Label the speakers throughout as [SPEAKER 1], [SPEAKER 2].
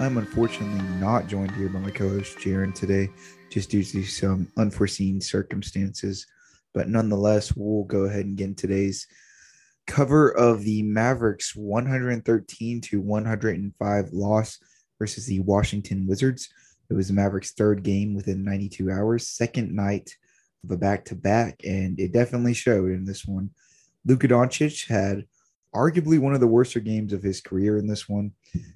[SPEAKER 1] I'm unfortunately not joined here by my co host, Jaren, today, just due to some unforeseen circumstances. But nonetheless, we'll go ahead and get in today's cover of the Mavericks 113 to 105 loss versus the Washington Wizards. It was the Mavericks' third game within 92 hours, second night of a back to back, and it definitely showed in this one. Luka Doncic had arguably one of the worst games of his career in this one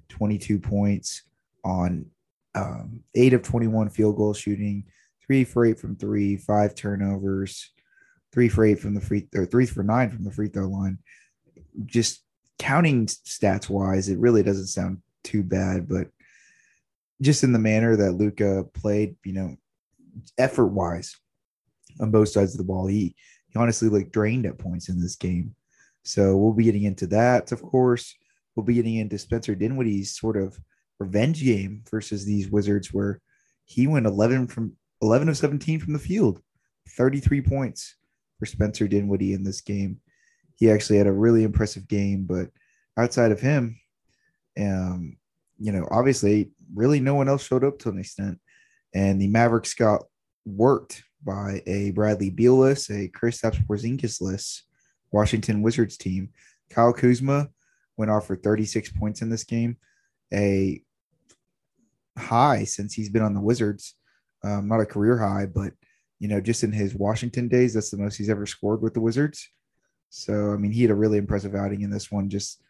[SPEAKER 1] 22 points on um, eight of 21 field goal shooting, three for eight from three, five turnovers, three for eight from the free or three for nine from the free throw line. Just counting stats wise, it really doesn't sound too bad, but just in the manner that Luka played, you know, effort wise on both sides of the ball, he, he honestly like drained at points in this game. So we'll be getting into that, of course. We'll be getting into Spencer Dinwiddie's sort of revenge game versus these Wizards, where he went 11 from 11 of 17 from the field, 33 points for Spencer Dinwiddie in this game. He actually had a really impressive game, but outside of him, um, you know, obviously, really no one else showed up to an extent. And the Mavericks got worked by a Bradley Beal-less, a Kristaps Porzingis-less Washington Wizards team. Kyle Kuzma went off for 36 points in this game, a high since he's been on the Wizards. Um, not a career high, but you know, just in his Washington days, that's the most he's ever scored with the Wizards. So, I mean, he had a really impressive outing in this one. Just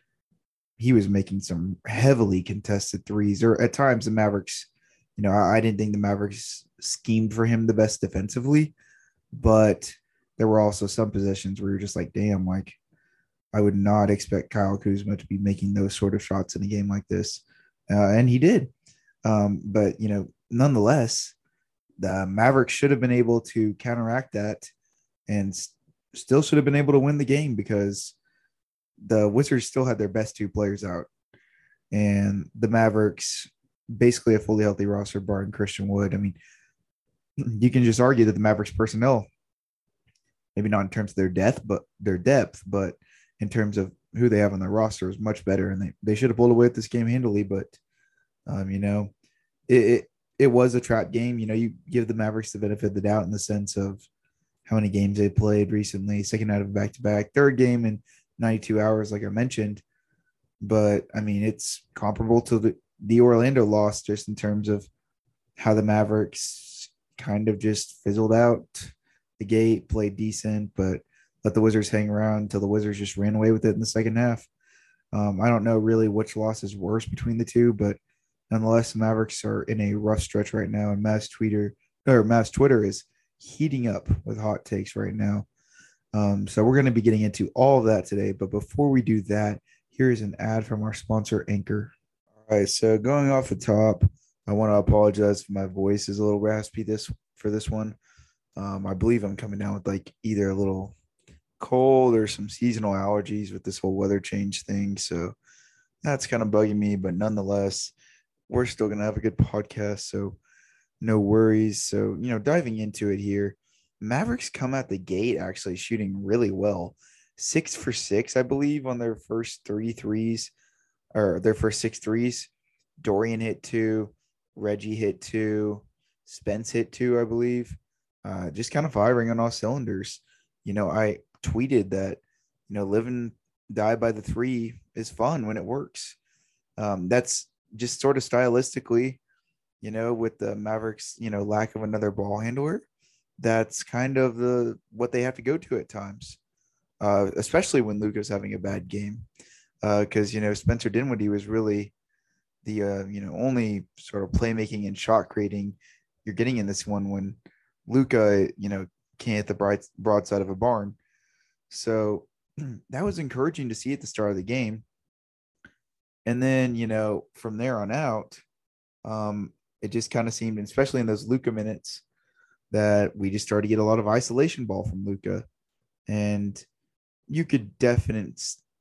[SPEAKER 1] he was making some heavily contested threes, or at times the Mavericks, you know, I, I didn't think the Mavericks schemed for him the best defensively, but there were also some possessions where you're just like, damn, like I would not expect Kyle Kuzma to be making those sort of shots in a game like this. Uh, and he did. Um, but, you know, nonetheless, the Mavericks should have been able to counteract that and st- still should have been able to win the game because the Wizards still had their best two players out. And the Mavericks, basically a fully healthy roster, barring Christian Wood. I mean, you can just argue that the Mavericks personnel maybe not in terms of their depth, but their depth, but in terms of who they have on their roster is much better. And they, they should have pulled away with this game handily, but um, you know, it, it, it was a trap game. You know, you give the Mavericks the benefit of the doubt in the sense of how many games they played recently, second out of back to back, third game in 92 hours, like I mentioned. But I mean, it's comparable to the, the Orlando loss just in terms of how the Mavericks kind of just fizzled out the gate, played decent, but let the Wizards hang around until the Wizards just ran away with it in the second half. Um, I don't know really which loss is worse between the two, but nonetheless, the Mavericks are in a rough stretch right now, and Mavs Twitter or Mavs Twitter is heating up with hot takes right now. Um, so we're going to be getting into all of that today. But before we do that, here is an ad from our sponsor, Anchor. All right, so going off the top, I want to apologize if my voice is a little raspy this for this one. Um, I believe I'm coming down with like either a little cold or some seasonal allergies with this whole weather change thing. So that's kind of bugging me, but nonetheless, we're still going to have a good podcast. So no worries. So, you know, diving into it here, Mavericks come out the gate actually shooting really well. Six for six, I believe, on their first three threes or their first six threes. Dorian hit two, Reggie hit two, Spence hit two, I believe uh, just kind of firing on all cylinders. You know, I tweeted that, you know, live and die by the three is fun when it works. Um, that's just sort of stylistically, you know, with the Mavericks, you know, lack of another ball handler. That's kind of the what they have to go to at times, uh, especially when Luka's having a bad game, because uh, you know Spencer Dinwiddie was really the uh, you know only sort of playmaking and shot creating you're getting in this one when Luka, you know, can't hit the bright broadside of a barn. So that was encouraging to see at the start of the game. And then, you know, from there on out, um, it just kind of seemed, especially in those Luka minutes, that we just started to get a lot of isolation ball from Luka. and you could definitely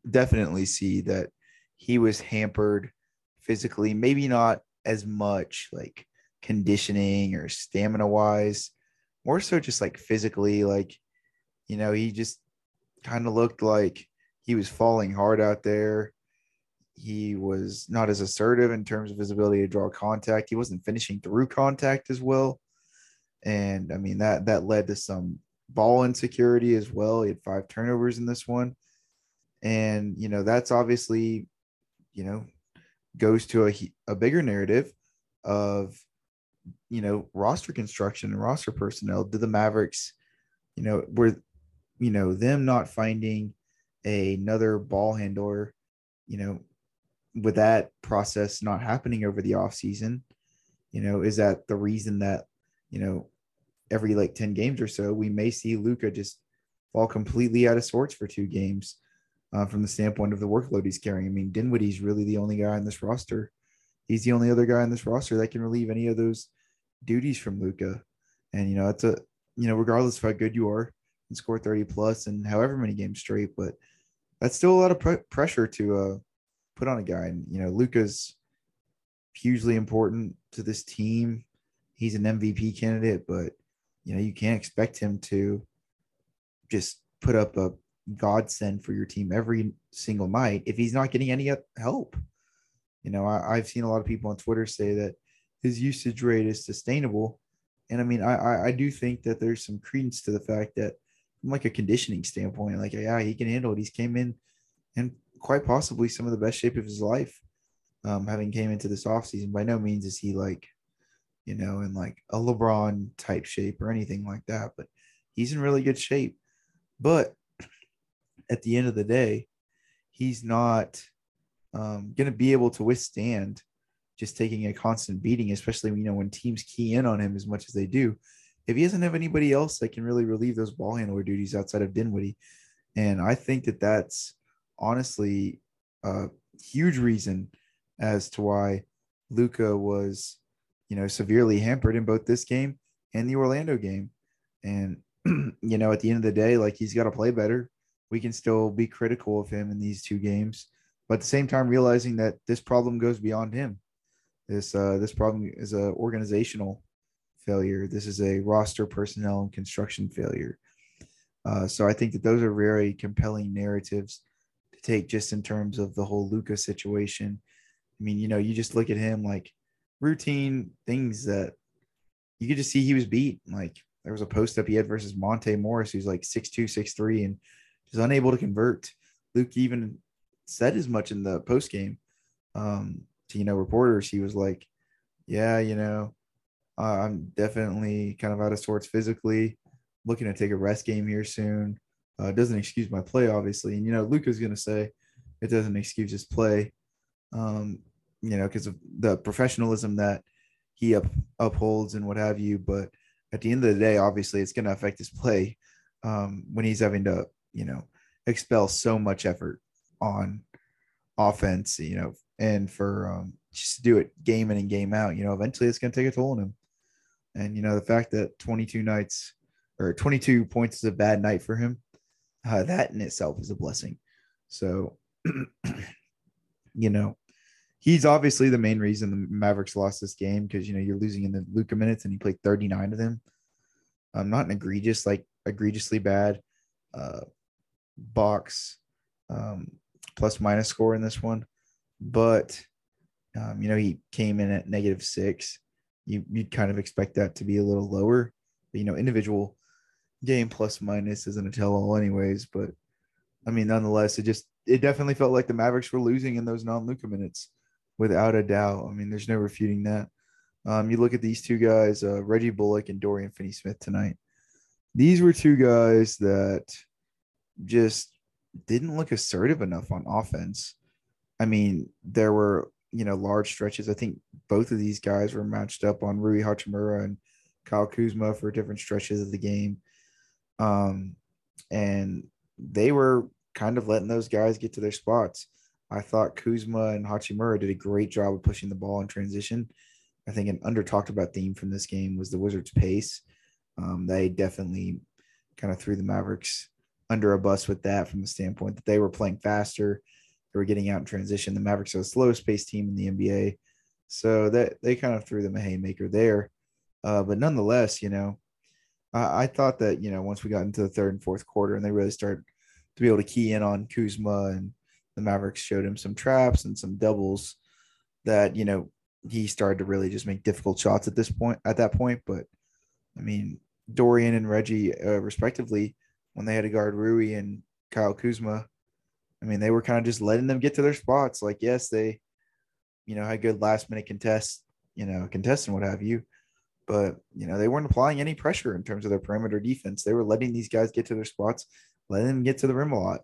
[SPEAKER 1] definitely see that he was hampered physically, maybe not as much like conditioning or stamina wise, more so just like physically, like you know, he just kind of looked like he was falling hard out there. He was not as assertive in terms of his ability to draw contact. He wasn't finishing through contact as well. And I mean that that led to some ball insecurity as well. He had five turnovers in this one. And you know, that's obviously, you know, goes to a a bigger narrative of you know, roster construction and roster personnel. Do the Mavericks, you know, were you know, them not finding another ball handler, you know, with that process not happening over the off season, you know, is that the reason that, you know, every like 10 games or so, we may see Luka just fall completely out of sorts for two games uh, from the standpoint of the workload he's carrying. I mean, Dinwiddie's really the only guy on this roster. He's the only other guy on this roster that can relieve any of those duties from Luka. And, you know, it's a, you know, regardless of how good you are, and score 30 plus and however many games straight, but that's still a lot of pr- pressure to uh, put on a guy. And, you know, Luka's hugely important to this team. He's an MVP candidate, but, you know, you can't expect him to just put up a godsend for your team every single night if he's not getting any help. You know, I, have seen a lot of people on Twitter say that his usage rate is sustainable. And I mean, I, I, I do think that there's some credence to the fact that from like a conditioning standpoint, like yeah, he can handle it. He's came in and quite possibly some of the best shape of his life. Um, having came into this offseason. By no means is he like, you know, in like a LeBron type shape or anything like that, but he's in really good shape. But at the end of the day, he's not um, going to be able to withstand just taking a constant beating, especially you know when teams key in on him as much as they do if he doesn't have anybody else that can really relieve those ball handler duties outside of Dinwiddie. And I think that that's honestly a huge reason as to why Luka was, you know, severely hampered in both this game and the Orlando game. And, you know, at the end of the day, like he's got to play better. We can still be critical of him in these two games, but at the same time, realizing that this problem goes beyond him. This uh, this problem is a organizational failure. This is a roster personnel and construction failure. Uh, so I think that those are very compelling narratives to take just in terms of the whole Luka situation. I mean, you know, you just look at him like routine things that you could just see he was beat. Like there was a post up he had versus Monte Morris, who's like six two, six three, and is unable to convert. Luke even said as much in the post game um, to you know reporters. He was like, "Yeah, you know, I'm definitely kind of out of sorts physically. Looking to take a rest game here soon. Uh, doesn't excuse my play, obviously. And you know, Luka's going to say it doesn't excuse his play. Um, you know, because of the professionalism that he up, upholds and what have you. But at the end of the day, obviously, it's going to affect his play um, when he's having to, you know, expel so much effort on offense. You know, and for um, just to do it game in and game out. You know, eventually, it's going to take a toll on him. And you know, the fact that 22 nights or 22 points is a bad night for him, uh, that in itself is a blessing. So, you know, he's obviously the main reason the Mavericks lost this game because you know you're losing in the Luka minutes and he played 39 of them. Um, not an egregious, like egregiously bad uh, box um, plus minus score in this one, but um, you know he came in at negative six you you'd kind of expect that to be a little lower. But, you know, individual game plus minus isn't a tell all anyways. But I mean, nonetheless, it just it definitely felt like the Mavericks were losing in those non-Luka minutes, without a doubt. I mean, there's no refuting that. Um, you look at these two guys, uh, Reggie Bullock and Dorian Finney-Smith tonight. These were two guys that just didn't look assertive enough on offense. I mean, there were you know, large stretches. I think both of these guys were matched up on Rui Hachimura and Kyle Kuzma for different stretches of the game. Um, and they were kind of letting those guys get to their spots. I thought Kuzma and Hachimura did a great job of pushing the ball in transition. I think an under talked about theme from this game was the Wizards' pace. Um, they definitely kind of threw the Mavericks under a bus with that from the standpoint that they were playing faster. They were getting out in transition. The Mavericks are the slowest pace team in the NBA. So that they kind of threw them a haymaker there. Uh, but nonetheless, you know, I, I, thought that, you know, once we got into the third and fourth quarter and they really started to be able to key in on Kuzma and the Mavericks showed him some traps and some doubles that, you know, he started to really just make difficult shots at this point, at that point. But I mean, Dorian and Reggie, uh, respectively, when they had to guard Rui and Kyle Kuzma, I mean, they were kind of just letting them get to their spots. Like, yes, they, you know, had good last minute contest, you know, contest and what have you. But, you know, they weren't applying any pressure in terms of their perimeter defense. They were letting these guys get to their spots, letting them get to the rim a lot.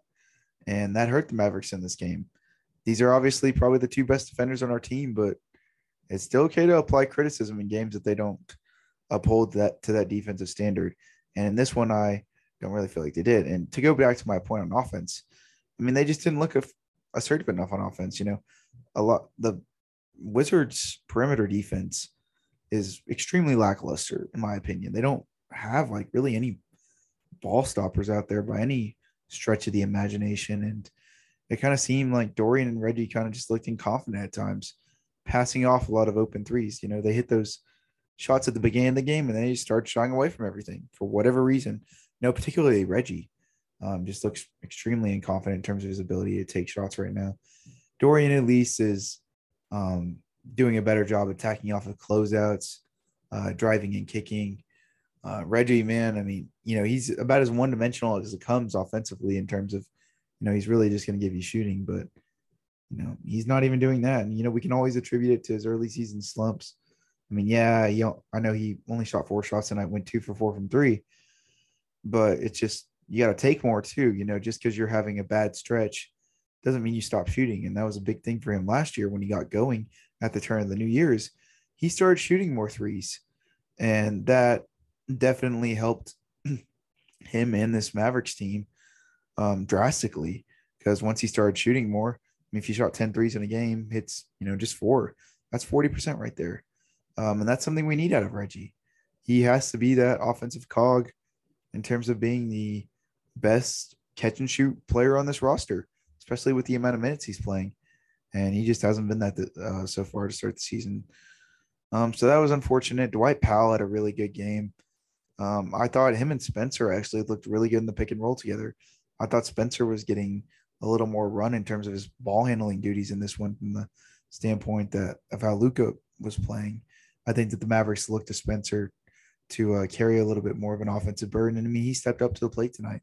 [SPEAKER 1] And that hurt the Mavericks in this game. These are obviously probably the two best defenders on our team, but it's still okay to apply criticism in games that they don't uphold that to that defensive standard. And in this one, I don't really feel like they did. And to go back to my point on offense, I mean, they just didn't look assertive enough on offense. You know, a lot the Wizards' perimeter defense is extremely lackluster, in my opinion. They don't have like really any ball stoppers out there by any stretch of the imagination. And it kind of seemed like Dorian and Reggie kind of just looked inconfident at times, passing off a lot of open threes. You know, they hit those shots at the beginning of the game and then he start shying away from everything for whatever reason. Know, particularly Reggie um, just looks extremely inconfident in terms of his ability to take shots right now. Dorian at least is um, doing a better job attacking off of closeouts, uh, driving and kicking. Uh, Reggie, man, I mean, you know, he's about as one dimensional as it comes offensively in terms of, you know, he's really just going to give you shooting, but, you know, he's not even doing that. And, you know, we can always attribute it to his early season slumps. I mean, yeah, you know, I know he only shot four shots I went two for four from three, but it's just you got to take more too. You know, just because you're having a bad stretch doesn't mean you stop shooting. And that was a big thing for him last year when he got going at the turn of the new year's. He started shooting more threes, and that definitely helped him and this Mavericks team um, drastically. Because once he started shooting more, I mean, if he shot 10 threes in a game, hits, you know, just four, that's 40% right there. Um, and that's something we need out of Reggie. He has to be that offensive cog in terms of being the best catch and shoot player on this roster, especially with the amount of minutes he's playing. And he just hasn't been that uh, so far to start the season. Um, so that was unfortunate. Dwight Powell had a really good game. Um, I thought him and Spencer actually looked really good in the pick and roll together. I thought Spencer was getting a little more run in terms of his ball handling duties in this one from the standpoint that of how Luka was playing. I think that the Mavericks looked to Spencer to uh, carry a little bit more of an offensive burden. And I mean, he stepped up to the plate tonight.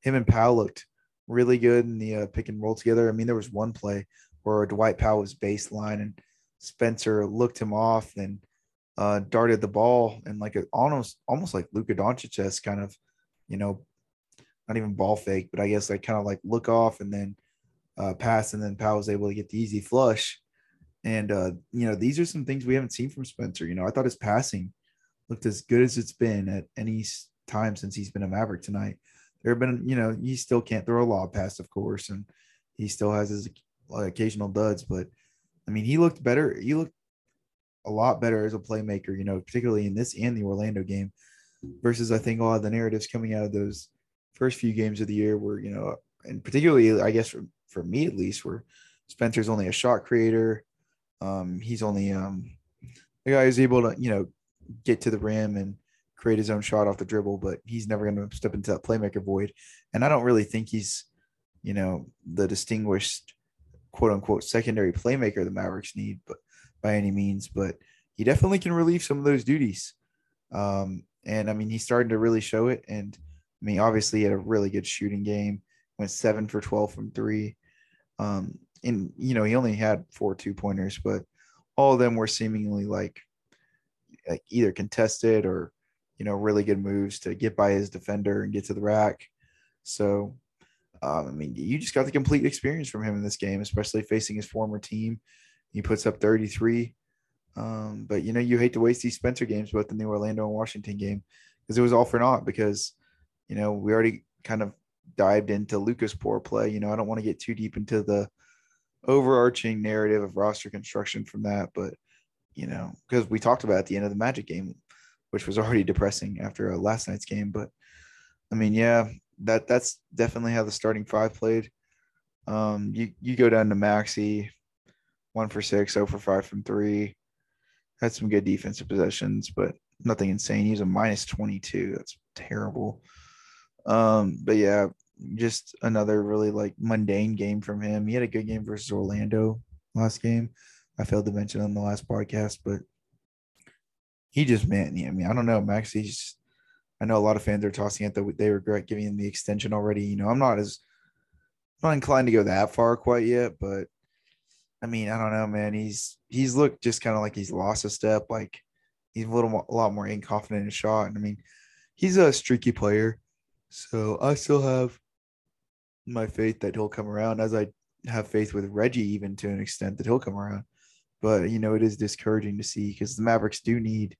[SPEAKER 1] Him and Powell looked really good in the uh, pick and roll together. I mean, there was one play where Dwight Powell was baseline and Spencer looked him off and uh, darted the ball and like a, almost almost like Luka Doncic kind of, you know, not even ball fake, but I guess like kind of like look off and then uh, pass, and then Powell was able to get the easy flush. And uh, you know, these are some things we haven't seen from Spencer. You know, I thought his passing looked as good as it's been at any time since he's been a Maverick tonight. There have been, you know, he still can't throw a lob pass, of course, and he still has his occasional duds. But I mean, he looked better. He looked a lot better as a playmaker, you know, particularly in this and the Orlando game, versus I think a lot of the narratives coming out of those first few games of the year were, you know, and particularly I guess for, for me at least, where Spencer's only a shot creator. Um, he's only um, the guy who's able to, you know, get to the rim and create his own shot off the dribble, but he's never going to step into that playmaker void. And I don't really think he's, you know, the distinguished quote unquote secondary playmaker the Mavericks need, but by any means, but he definitely can relieve some of those duties. Um, and I mean, he's starting to really show it. And I mean, obviously, he had a really good shooting game, went seven for 12 from three. Um, and, you know, he only had four two pointers, but all of them were seemingly like like either contested or you know really good moves to get by his defender and get to the rack. So um, I mean, you just got the complete experience from him in this game, especially facing his former team. He puts up 33. Um, but you know, you hate to waste these Spencer games, both the New Orlando and Washington game, because it was all for naught. Because you know we already kind of dived into Luka's poor play. You know, I don't want to get too deep into the overarching narrative of roster construction from that, but you know, because we talked about at the end of the Magic game, which was already depressing after uh, last night's game. But I mean, yeah, that that's definitely how the starting five played. Um, you you go down to Maxi, one for six, zero for five from three. Had some good defensive possessions, but nothing insane. He's a minus 22. That's terrible. Um, but yeah, just another really like mundane game from him. He had a good game versus Orlando last game. I failed to mention on the last podcast, but he just man, I mean, I don't know, Max. He's I know a lot of fans are tossing it that they regret giving him the extension already. You know, I'm not as not inclined to go that far quite yet, but I mean, I don't know, man. He's he's looked just kind of like he's lost a step. Like he's a little a lot more inconfident in his shot. And I mean, he's a streaky player, so I still have my faith that he'll come around, as I have faith with Reggie, even to an extent that he'll come around. But you know, it is discouraging to see because the Mavericks do need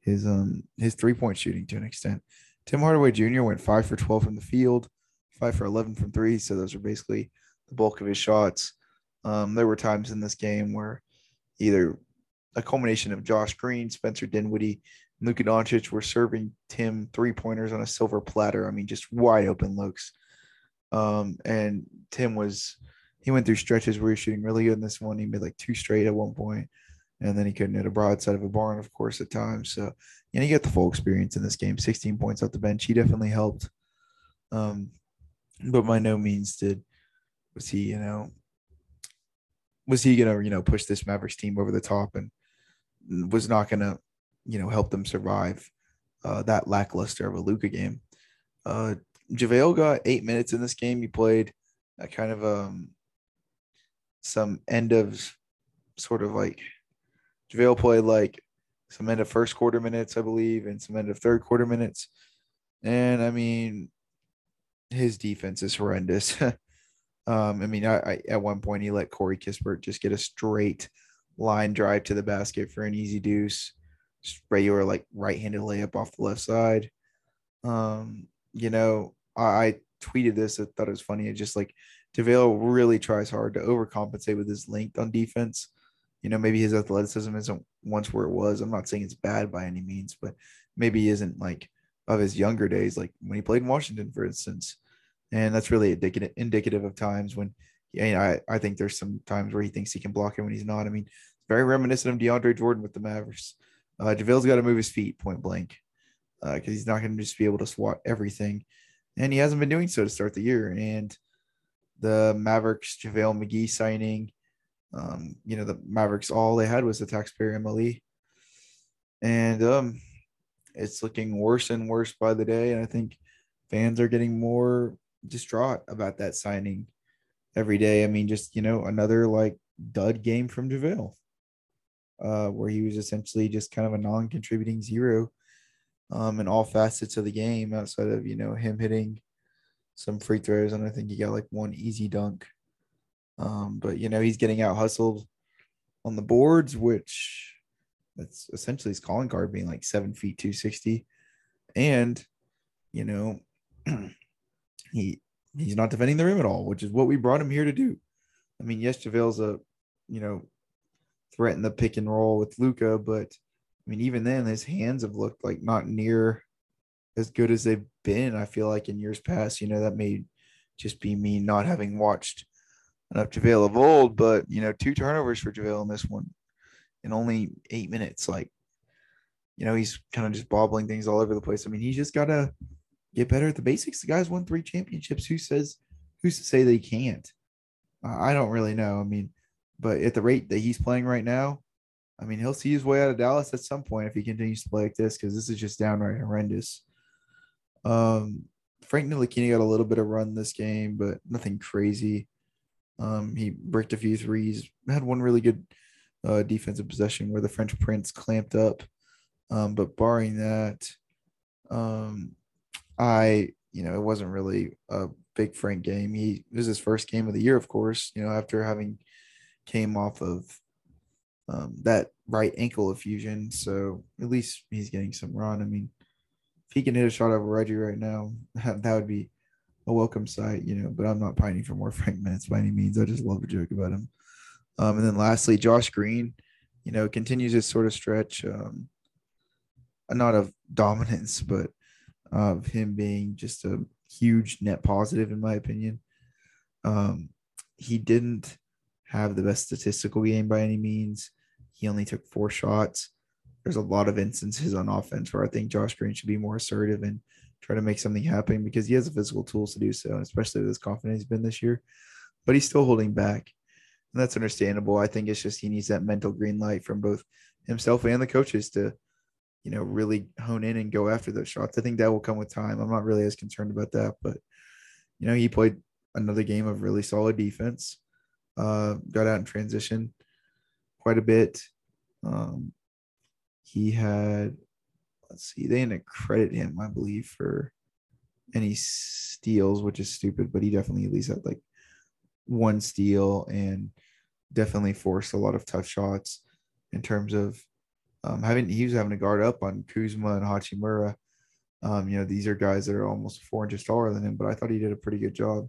[SPEAKER 1] his um his three point shooting to an extent. Tim Hardaway Jr. went five for twelve from the field, five for eleven from three. So those are basically the bulk of his shots. Um, there were times in this game where either a culmination of Josh Green, Spencer Dinwiddie, Luka Doncic were serving Tim three pointers on a silver platter. I mean, just wide open looks. Um, and Tim was he went through stretches where he was shooting really good in this one. He made like two straight at one point, and then he couldn't hit a broadside of a barn, of course, at times. So you know, you get the full experience in this game. 16 points off the bench. He definitely helped. Um, but by no means did was he, you know, was he gonna, you know, push this Mavericks team over the top and was not gonna, you know, help them survive uh, that lackluster of a Luka game. Uh, JaVale got eight minutes in this game. He played a kind of um some end of sort of like JaVale played like some end of first quarter minutes, I believe, and some end of third quarter minutes. And I mean, his defense is horrendous. um, I mean, I, I, at one point he let Corey Kispert just get a straight line drive to the basket for an easy deuce, regular like right-handed layup off the left side. Um, you know, I, I tweeted this. I thought it was funny. It just like JaVale really tries hard to overcompensate with his length on defense. You know, maybe his athleticism isn't once where it was. I'm not saying it's bad by any means, but maybe he isn't like of his younger days, like when he played in Washington, for instance. And that's really indicative indicative of times when you know, I, I think there's some times where he thinks he can block him when he's not. I mean, it's very reminiscent of DeAndre Jordan with the Mavericks. Uh, JaVale's got to move his feet point blank because uh, he's not going to just be able to swat everything. And he hasn't been doing so to start the year. And the Mavericks JaVale McGee signing. Um, you know, the Mavericks all they had was the taxpayer MLE. And um it's looking worse and worse by the day. And I think fans are getting more distraught about that signing every day. I mean, just you know, another like dud game from JaVale. Uh, where he was essentially just kind of a non-contributing zero um, in all facets of the game outside of you know him hitting some free throws, and I think he got like one easy dunk. Um, but you know, he's getting out hustled on the boards, which that's essentially his calling card being like seven feet two sixty, and you know, he he's not defending the rim at all, which is what we brought him here to do. I mean, yes, JaVale's a you know threaten the pick and roll with Luka, but I mean, even then, his hands have looked like not near as good as they've been. I feel like in years past, you know, that may just be me not having watched enough JaVale of old, but you know, two turnovers for JaVale in this one in only eight minutes. Like, you know, he's kind of just bobbling things all over the place. I mean, he's just gotta get better at the basics. The guy's won three championships. Who says who's to say he can't? I don't really know. I mean, but at the rate that he's playing right now, I mean, he'll see his way out of Dallas at some point if he continues to play like this, because this is just downright horrendous. Um, Frank Ntilikina got a little bit of run this game, but nothing crazy. Um, he bricked a few threes, had one really good uh, defensive possession where the French Prince clamped up. Um, but barring that, um, I, you know, it wasn't really a big Frank game. He was his first game of the year, of course, you know, after having came off of um, that right ankle effusion. So at least he's getting some run. I mean, if he can hit a shot over Reggie right now, that would be a welcome sight, you know. But I'm not pining for more Frank minutes by any means. I just love a joke about him. Um, and then lastly, Josh Green you know, continues his sort of stretch, um, not of dominance, but of him being just a huge net positive, in my opinion. Um, he didn't have the best statistical game by any means. He only took four shots. There's a lot of instances on offense where I think Josh Green should be more assertive and try to make something happen because he has the physical tools to do so, especially with his confidence he's been this year. But he's still holding back. And that's understandable. I think it's just he needs that mental green light from both himself and the coaches to, you know, really hone in and go after those shots. I think that will come with time. I'm not really as concerned about that, but you know, he played another game of really solid defense. Uh, got out in transition quite a bit. Um, he had, let's see, they didn't credit him, I believe, for any steals, which is stupid, but he definitely at least had like one steal and definitely forced a lot of tough shots in terms of um, having he was having to guard up on Kuzma and Hachimura. Um, you know, these are guys that are almost four inches taller than him, but I thought he did a pretty good job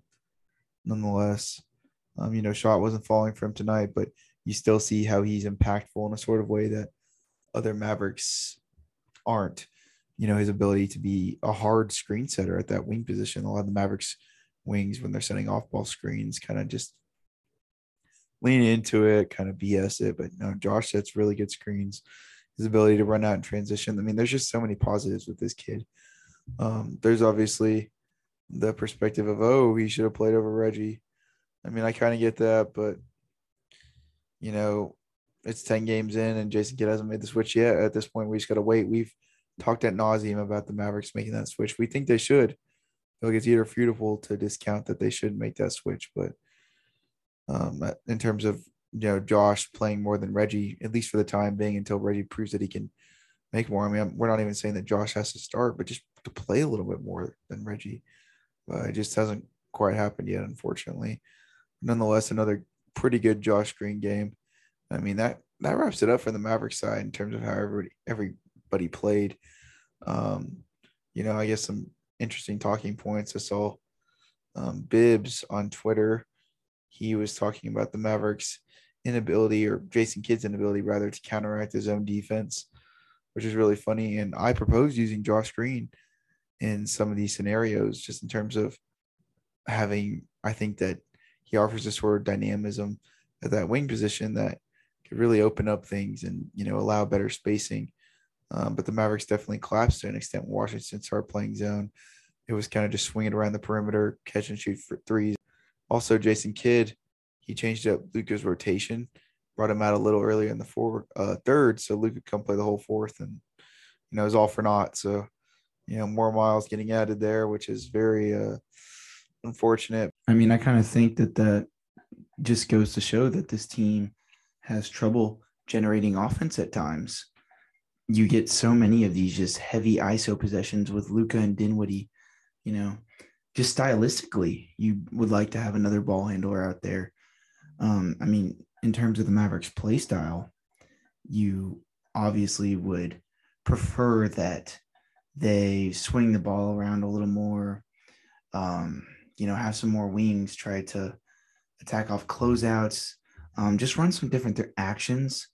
[SPEAKER 1] nonetheless. Um, you know, shot wasn't falling for him tonight, but you still see how he's impactful in a sort of way that other Mavericks aren't. You know, his ability to be a hard screen setter at that wing position. A lot of the Mavericks wings when they're sending off ball screens kind of just lean into it, kind of BS it. But no, Josh sets really good screens. His ability to run out and transition. I mean, there's just so many positives with this kid. Um, there's obviously the perspective of, oh, he should have played over Reggie. I mean, I kind of get that, but you know, it's 10 games in and Jason Kidd hasn't made the switch yet. At this point, we just got to wait. We've talked at nauseum about the Mavericks making that switch. We think they should. Like it's either irrefutable to discount that they should make that switch, but um, in terms of you know Josh playing more than Reggie, at least for the time being, until Reggie proves that he can make more. I mean, I'm, we're not even saying that Josh has to start, but just to play a little bit more than Reggie. But it just hasn't quite happened yet, unfortunately. Nonetheless, another pretty good Josh Green game. I mean that that wraps it up for the Maverick side in terms of how everybody everybody played. Um, you know, I guess some interesting talking points. I saw um, Bibbs on Twitter. He was talking about the Mavericks' inability, or Jason Kidd's inability, rather, to counteract his own defense, which is really funny. And I proposed using Josh Green in some of these scenarios, just in terms of having. I think that he offers a sort of dynamism at that wing position that could really open up things and you know allow better spacing. Um, but the Mavericks definitely collapsed to an extent. Washington started playing zone. It was kind of just swinging around the perimeter, catch and shoot for threes. Also, Jason Kidd, he changed up Luka's rotation, brought him out a little earlier in the fourth, uh, third, so could come play the whole fourth, and you know it was all for naught. So, you know, more miles getting added there, which is very uh, unfortunate.
[SPEAKER 2] I mean, I kind of think that that just goes to show that this team has trouble generating offense at times. You get so many of these just heavy ISO possessions with Luka and Dinwiddie, you know, just stylistically, you would like to have another ball handler out there. Um, I mean, in terms of the Mavericks play style, you obviously would prefer that they swing the ball around a little more, um, you know, have some more wings, try to attack off closeouts, um, just run some different th- actions.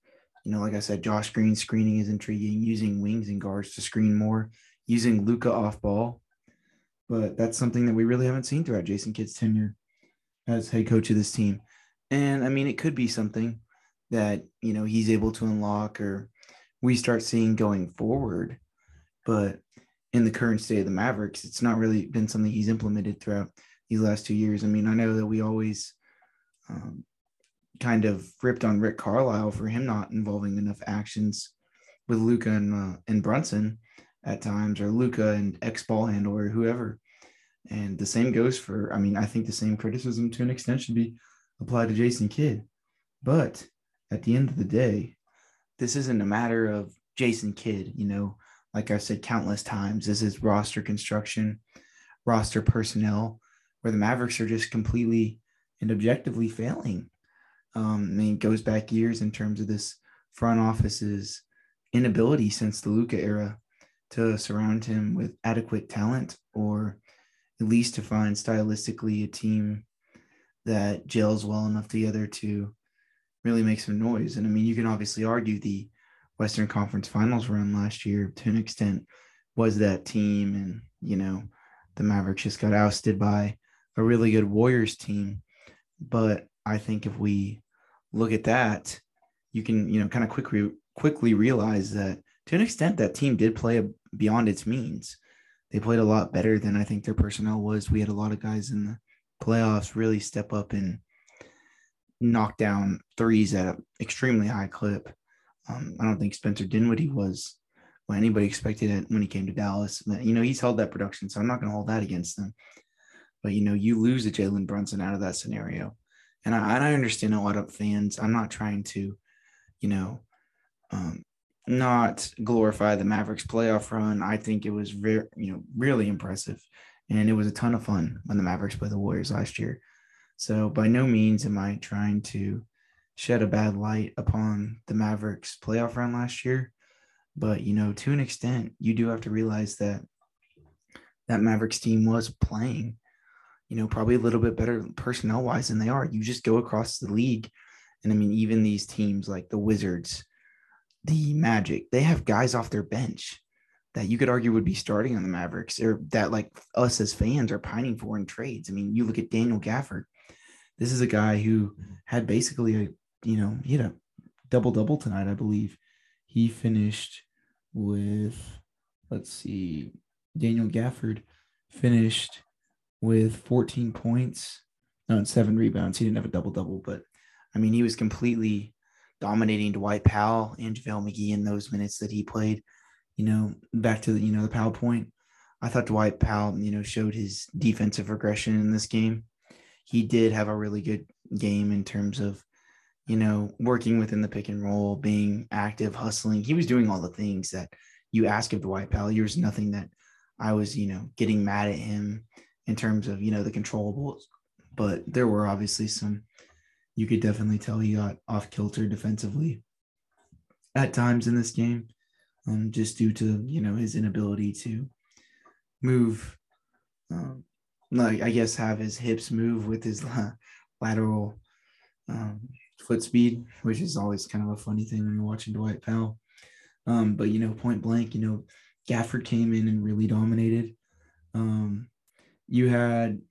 [SPEAKER 2] You know, like I said, Josh Green screening is intriguing, using wings and guards to screen more, using Luka off ball. But that's something that we really haven't seen throughout Jason Kidd's tenure as head coach of this team. And I mean, it could be something that, you know, he's able to unlock or we start seeing going forward. But in the current state of the Mavericks, it's not really been something he's implemented throughout these last two years. I mean, I know that we always um, kind of ripped on Rick Carlisle for him not involving enough actions with Luka and, uh, and Brunson at times, or Luka and ex ball handler, or whoever. And the same goes for, I mean, I think the same criticism to an extent should be applied to Jason Kidd. But at the end of the day, this isn't a matter of Jason Kidd, you know, like I've said countless times, this is roster construction, roster personnel, where the Mavericks are just completely and objectively failing. Um, I mean, it goes back years in terms of this front office's inability since the Luka era to surround him with adequate talent or at least to find stylistically a team that gels well enough together to
[SPEAKER 1] really make some noise. And I mean, you can obviously argue the Western Conference Finals run last year to an extent was that team, and you know, the Mavericks just got ousted by a really good Warriors team. But I think if we look at that, you can you know kind of quickly quickly realize that to an extent that team did play beyond its means. They played a lot better than I think their personnel was. We had a lot of guys in the playoffs really step up and knock down threes at an extremely high clip. Um, I don't think Spencer Dinwiddie was what anybody expected it when he came to Dallas. You know, he's held that production, so I'm not going to hold that against them. But you know, you lose a Jalen Brunson out of that scenario, and I, I understand a lot of fans. I'm not trying to, you know, um, not glorify the Mavericks playoff run. I think it was very, you know, really impressive, and it was a ton of fun when the Mavericks played the Warriors last year. So by no means am I trying to shed a bad light upon the Mavericks playoff run last year, but you know, to an extent, you do have to realize that that Mavericks team was playing, you know, probably a little bit better personnel wise than they are. You just go across the league, and I mean, even these teams like the Wizards the Magic, they have guys off their bench that you could argue would be starting on the Mavericks or that like us as fans are pining for in trades. I mean, you look at Daniel Gafford. This is a guy who had basically a, you know, he had a double double tonight, I believe. He finished with, let's see, Daniel Gafford finished with 14 points, no, and seven rebounds. He didn't have a double double, but I mean, he was completely dominating Dwight Powell and JaVale McGee in those minutes that he played. You know, back to the, you know, the Powell point. I thought Dwight Powell, you know, showed his defensive regression in this game. He did have a really good game in terms of, you know, working within the pick and roll, being active, hustling. He was doing all the things that you ask of Dwight Powell. There was nothing that I was, you know, getting mad at him in terms of, you know, the controllables. But there were obviously some you could definitely tell he got off kilter defensively at times in this game, um, just due to you know his inability to move, um, like I guess have his hips move with his lateral um, foot speed, which is always kind of a funny thing when you're watching Dwight Powell. Um, but you know, point blank, you know, Gafford came in and really dominated. Um, you had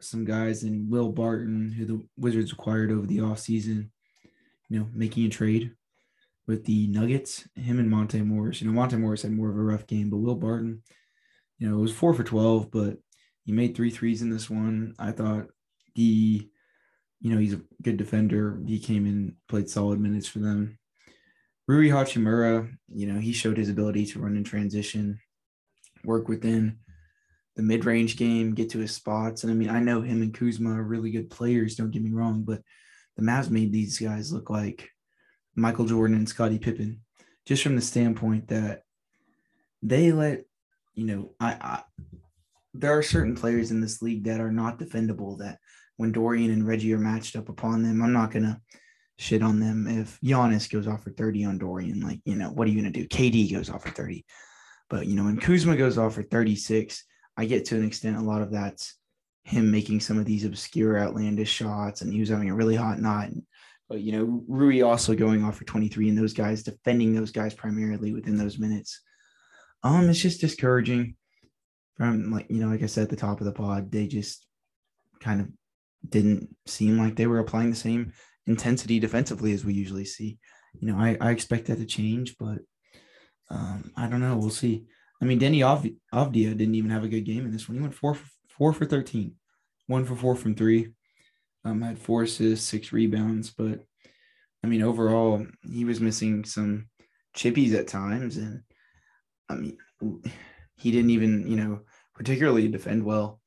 [SPEAKER 1] some guys in Will Barton, who the Wizards acquired over the offseason, you know, making a trade with the Nuggets, him and Monte Morris. You know, Monte Morris had more of a rough game, but Will Barton, you know, it was four for 12, but he made three threes in this one. I thought he, you know, he's a good defender. He came in, played solid minutes for them. Rui Hachimura, you know, he showed his ability to run in transition, work within the mid range game, get to his spots. And I mean, I know him and Kuzma are really good players, don't get me wrong, but the Mavs made these guys look like Michael Jordan and Scottie Pippen, just from the standpoint that they let, you know, I, I there are certain players in this league that are not defendable that when Dorian and Reggie are matched up upon them, I'm not gonna shit on them if Giannis goes off for 30 on Dorian. Like, you know, what are you gonna do? KD goes off for 30. But you know, when Kuzma goes off for 36 I get to an extent a lot of that's him making some of these obscure, outlandish shots, and he was having a really hot night. But you know, Rui also going off for 23, and those guys defending those guys primarily within those minutes. Um, it's just discouraging. From like you know, like I said at the top of the pod, they just kind of didn't seem like they were applying the same intensity defensively as we usually see. You know, I, I expect that to change, but um, I don't know. We'll see. I mean, Deni Avdija didn't even have a good game in this one. He went four for, four for 13, one for four from three. Um, had four assists, six rebounds, but I mean, overall, he was missing some chippies at times, and I mean, he didn't even, you know, particularly defend well,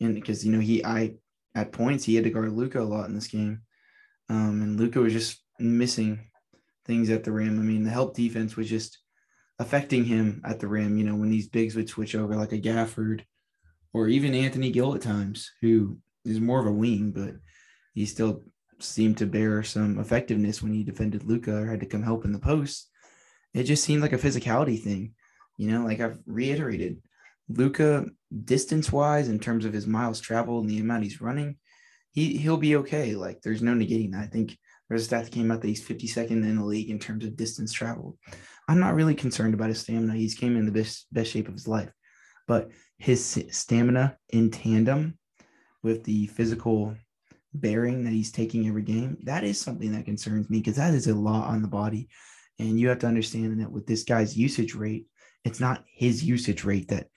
[SPEAKER 1] and because you know he, I at points he had to guard Luka a lot in this game, um, and Luka was just missing things at the rim. I mean, the help defense was just affecting him at the rim, you know, when these bigs would switch over like a Gafford or even Anthony Gill at times, who is more of a wing, but he still seemed to bear some effectiveness when he defended Luka or had to come help in the post. It just seemed like a physicality thing, you know, like I've reiterated. Luka distance wise, in terms of his miles traveled and the amount he's running, he he'll be okay. Like there's no negating that. I think There's a stat that came out that he's 52nd in the league in terms of distance traveled. I'm not really concerned about his stamina. He's came in the best best shape of his life, but his stamina in tandem with the physical bearing that he's taking every game, that is something that concerns me because that is a lot on the body. And you have to understand that with this guy's usage rate, it's not his usage rate that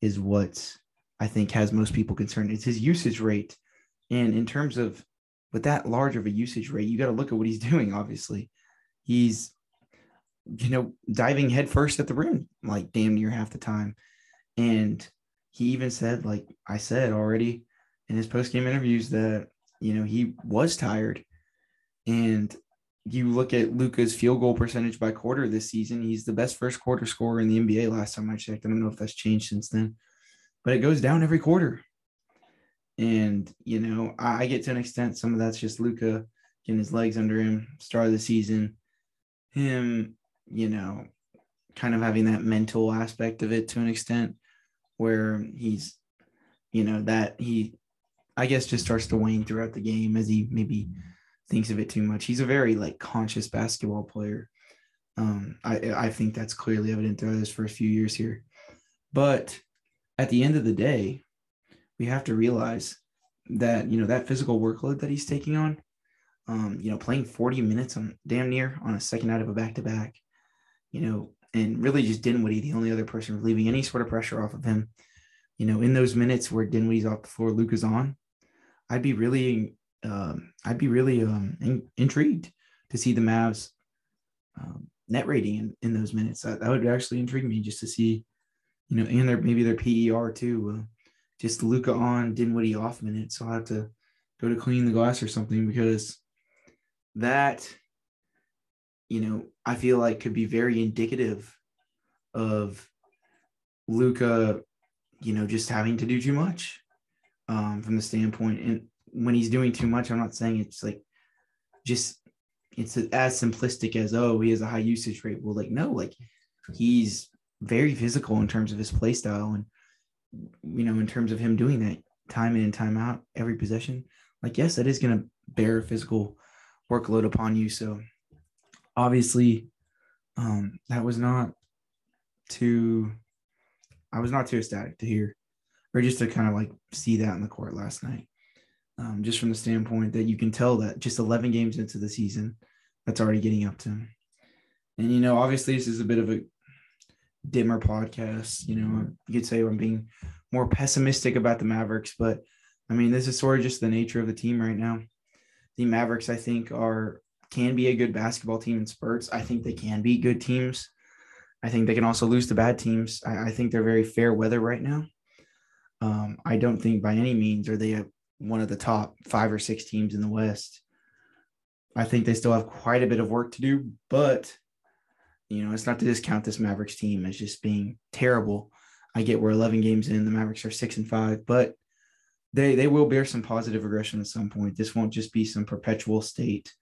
[SPEAKER 1] is what I think has most people concerned. It's his usage rate. And in terms of with that large of a usage rate, you got to look at what he's doing, obviously. He's, you know, diving headfirst at the rim, like damn near half the time. And he even said, like I said already in his post game interviews, that, you know, he was tired. And you look at Luka's field goal percentage by quarter this season, he's the best first quarter scorer in the NBA last time I checked. I don't know if that's changed since then, but it goes down every quarter. And, you know, I, I get to an extent, some of that's just Luka getting his legs under him, start of the season, him, you know, kind of having that mental aspect of it to an extent where he's, you know, that he, I guess, just starts to wane throughout the game as he maybe thinks of it too much. He's a very like conscious basketball player. Um, I I think that's clearly evident throughout his first few years here. But at the end of the day, we have to realize that you know that physical workload that he's taking on, um, you know, playing 40 minutes on damn near on a second out of a back to back, you know, and really just Dinwiddie, the only other person relieving any sort of pressure off of him. You know, in those minutes where Dinwiddie's off the floor, luke is on, I'd be really, um, I'd be really um, in, intrigued to see the Mavs um, net rating in, in those minutes. That, that would actually intrigue me just to see, you know, and their maybe their PER too. Uh, just Luka on, Dinwiddie off minutes. So I'll have to go to clean the glass or something because that, you know, I feel like could be very indicative of Luka, you know, just having to do too much um, from the standpoint. And when he's doing too much, I'm not saying it's like just it's as simplistic as oh he has a high usage rate. Well, like no, like he's very physical in terms of his play style and you know, in terms of him doing that time in and time out, every possession, like, yes, that is going to bear a physical workload upon you. So obviously, um, that was not too, I was not too ecstatic to hear or just to kind of like see that in the court last night. Um, just from the standpoint that you can tell that just 11 games into the season, that's already getting up to him. And, you know, obviously, this is a bit of a dimmer podcast. You know, you could say I'm being more pessimistic about the Mavericks, but I mean, this is sort of just the nature of the team right now. The Mavericks, I think, are can be a good basketball team in spurts. I think they can be good teams. I think they can also lose to bad teams. I, I think they're very fair weather right now. Um, I don't think by any means are they a, one of the top five or six teams in the West. I think they still have quite a bit of work to do, but you know, it's not to discount this Mavericks team as just being terrible. I get we're 11 games in, the Mavericks are six and five, but they they will bear some positive regression at some point. This won't just be some perpetual state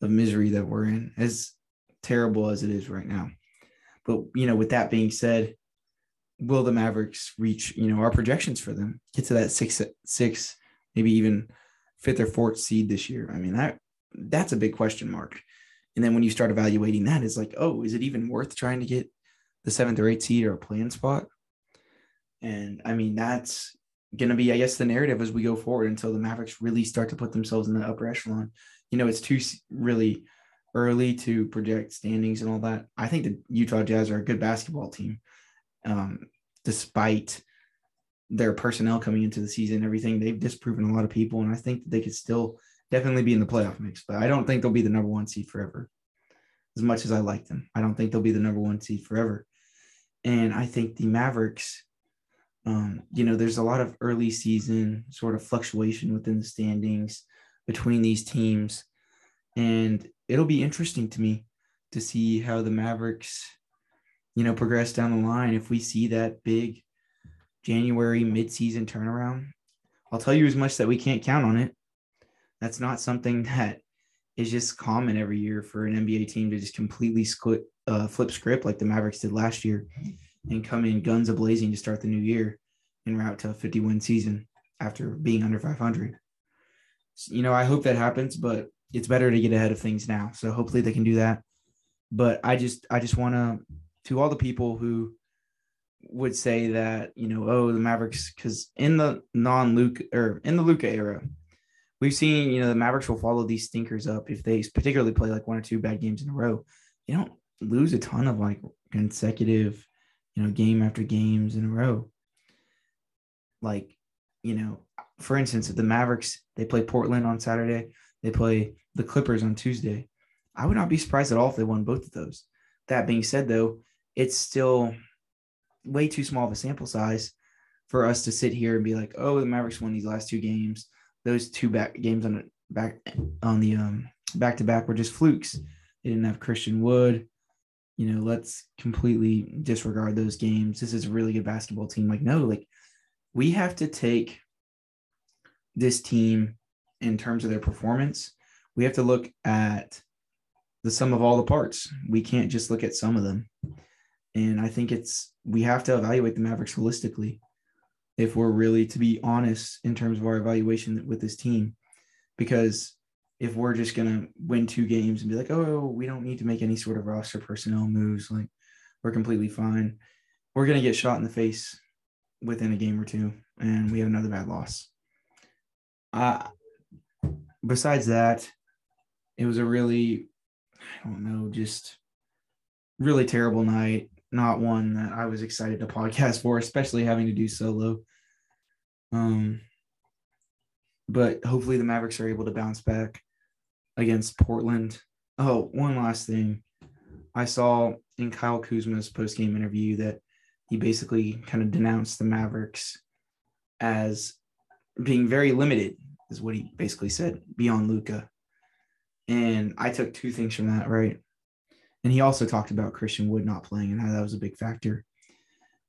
[SPEAKER 1] of misery that we're in, as terrible as it is right now. But you know, with that being said, will the Mavericks reach you know our projections for them get to that six six maybe even fifth or fourth seed this year? I mean that that's a big question mark. And then when you start evaluating that, it's like, oh, is it even worth trying to get the seventh or eighth seed or a plan spot? And I mean, that's going to be, I guess, the narrative as we go forward until the Mavericks really start to put themselves in the upper echelon. You know, it's too really early to project standings and all that. I think the Utah Jazz are a good basketball team, um, despite their personnel coming into the season, everything they've disproven a lot of people, and I think that they could still definitely be in the playoff mix, but I don't think they'll be the number one seed forever. As much as I like them, I don't think they'll be the number one seed forever. And I think the Mavericks, um, you know, there's a lot of early season sort of fluctuation within the standings between these teams. And it'll be interesting to me to see how the Mavericks, you know, progress down the line. If we see that big January midseason turnaround, I'll tell you as much that we can't count on it that's not something that is just common every year for an NBA team to just completely split, uh, flip script like the Mavericks did last year and come in guns a blazing to start the new year and route to a 50 win season after being under 500. You know, I hope that happens, but it's better to get ahead of things now. So hopefully they can do that. But I just I just want to to all the people who would say that you know oh the Mavericks because in the non Luke or in the Luka era, we've seen you know the Mavericks will follow these stinkers up if they particularly play like one or two bad games in a row. You don't lose a ton of like consecutive, you know, game after games in a row. Like, you know, for instance, if the Mavericks they play Portland on Saturday, they play the Clippers on Tuesday. I would not be surprised at all if they won both of those. That being said, though, it's still way too small of a sample size for us to sit here and be like, oh, the Mavericks won these last two games. Those two back games on the back on the um back to back were just flukes. They didn't have Christian Wood. You know, let's completely disregard those games. This is a really good basketball team. Like, no, like we have to take this team in terms of their performance. We have to look at the sum of all the parts. We can't just look at some of them. And I think it's we have to evaluate the Mavericks holistically if we're really to be honest in terms of our evaluation with this team. Because if we're just gonna win two games and be like, oh, we don't need to make any sort of roster personnel moves, like we're completely fine, we're gonna get shot in the face within a game or two, and we have another bad loss. Uh besides that, it was a really, I don't know, just really terrible night. Not one that I was excited to podcast for, especially having to do solo. Um, but hopefully the Mavericks are able to bounce back against Portland. Oh, one last thing. I saw in Kyle Kuzma's post game interview that he basically kind of denounced the Mavericks as being very limited, is what he basically said, beyond Luka. And I took two things from that, right? And he also talked about Christian Wood not playing and how that was a big factor.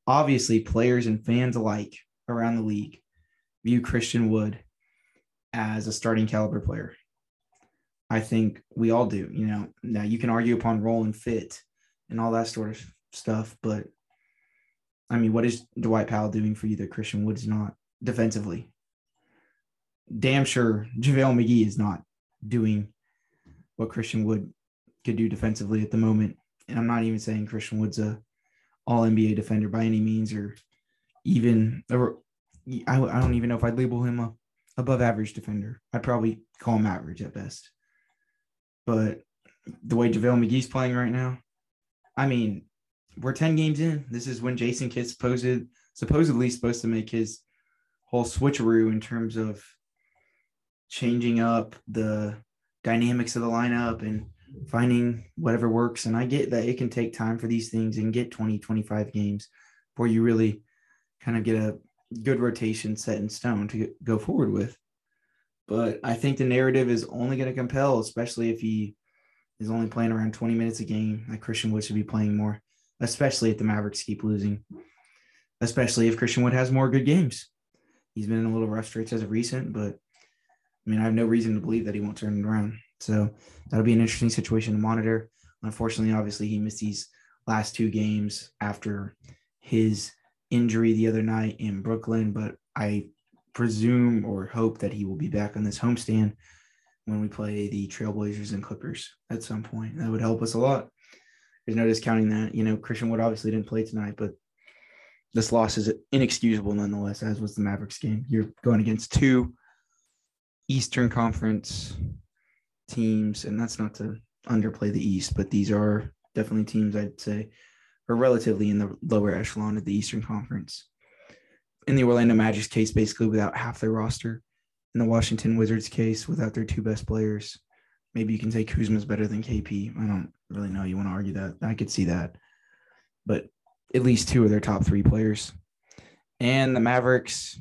[SPEAKER 1] Obviously, players and fans alike around the league view Christian Wood as a starting caliber player. I think we all do. You know, now you can argue upon role and fit and all that sort of stuff, but I mean, what is Dwight Powell doing for you that Christian Wood's not defensively? Damn sure JaVale McGee is not doing what Christian Wood could do defensively at the moment. And I'm not even saying Christian Wood's a all NBA defender by any means, or even or I, I don't even know if I'd label him a above average defender. I'd probably call him average at best. But the way JaVale McGee's playing right now, I mean, we're 10 games in. This is when Jason Kidd supposed supposedly supposed to make his whole switcheroo in terms of changing up the dynamics of the lineup and finding whatever works. And I get that it can take time for these things and get 20, 25 games before you really kind of get a good rotation set in stone to go forward with. But I think the narrative is only going to compel, especially if he is only playing around 20 minutes a game. That Christian Wood should be playing more, especially if the Mavericks keep losing, especially if Christian Wood has more good games. He's been in a little rough stretch as of recent, but I mean, I have no reason to believe that he won't turn it around. So that'll be an interesting situation to monitor. Unfortunately, obviously, he missed these last two games after his injury the other night in Brooklyn, but I presume or hope that he will be back on this homestand when we play the Trailblazers and Clippers at some point. That would help us a lot. There's no discounting that. You know, Christian Wood obviously didn't play tonight, but this loss is inexcusable nonetheless, as was the Mavericks game. You're going against two Eastern Conference teams, and that's not to underplay the East, but these are definitely teams I'd say are relatively in the lower echelon of the Eastern Conference. In the Orlando Magic's case, basically without half their roster. In the Washington Wizards case, without their two best players. Maybe you can say Kuzma's better than KP. I don't really know. You want to argue that? I could see that. But at least two of their top three players. And the Mavericks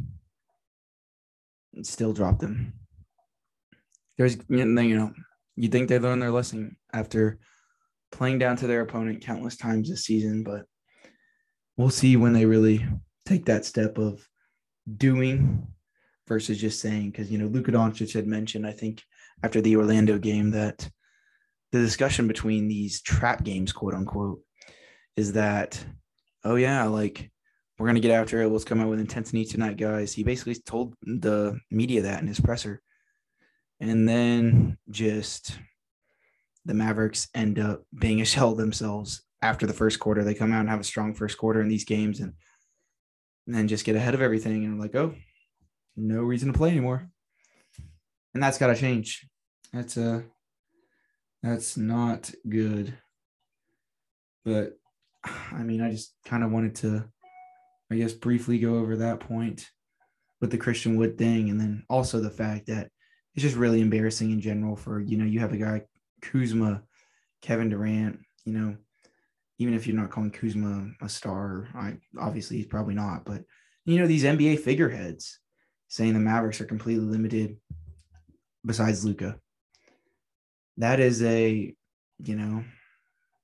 [SPEAKER 1] still dropped them. There's, you know, you think they learned their lesson after playing down to their opponent countless times this season, but we'll see when they really take that step of doing versus just saying. Because you know, Luka Doncic had mentioned, I think, after the Orlando game, that the discussion between these trap games, quote unquote, is that, oh yeah, like we're gonna get after it. Let's come out with intensity tonight, guys. He basically told the media that in his presser. And then just the Mavericks end up being a shell themselves after the first quarter. They come out and have a strong first quarter in these games and, and then just get ahead of everything. And like, oh, no reason to play anymore. And that's got to change. That's uh that's not good. But I mean, I just kind of wanted to, I guess, briefly go over that point with the Christian Wood thing, and then also the fact that it's just really embarrassing in general for you know you have a guy Kuzma, Kevin Durant, you know, even if you're not calling Kuzma a star, I obviously he's probably not, but you know these NBA figureheads saying the Mavericks are completely limited besides Luka. That is a, you know,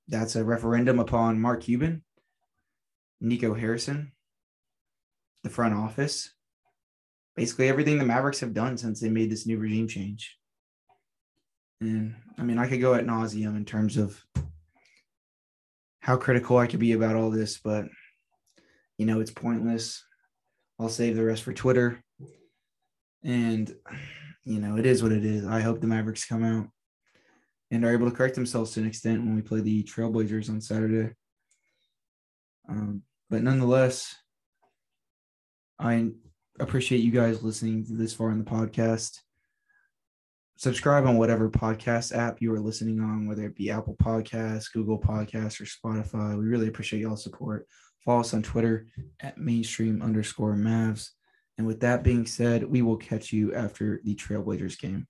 [SPEAKER 1] that's a referendum upon Mark Cuban, Nico Harrison, the front office, basically everything the Mavericks have done since they made this new regime change. And I mean, I could go at nauseum in terms of how critical I could be about all this, but you know, it's pointless. I'll save the rest for Twitter. And you know, it is what it is. I hope the Mavericks come out and are able to correct themselves to an extent when we play the Trailblazers on Saturday. Um, but nonetheless, I appreciate you guys listening to this far in the podcast. Subscribe on whatever podcast app you are listening on, whether it be Apple Podcasts, Google Podcasts, or Spotify. We really appreciate y'all's support. Follow us on Twitter at mainstream underscore Mavs. And with that being said, we will catch you after the Trailblazers game.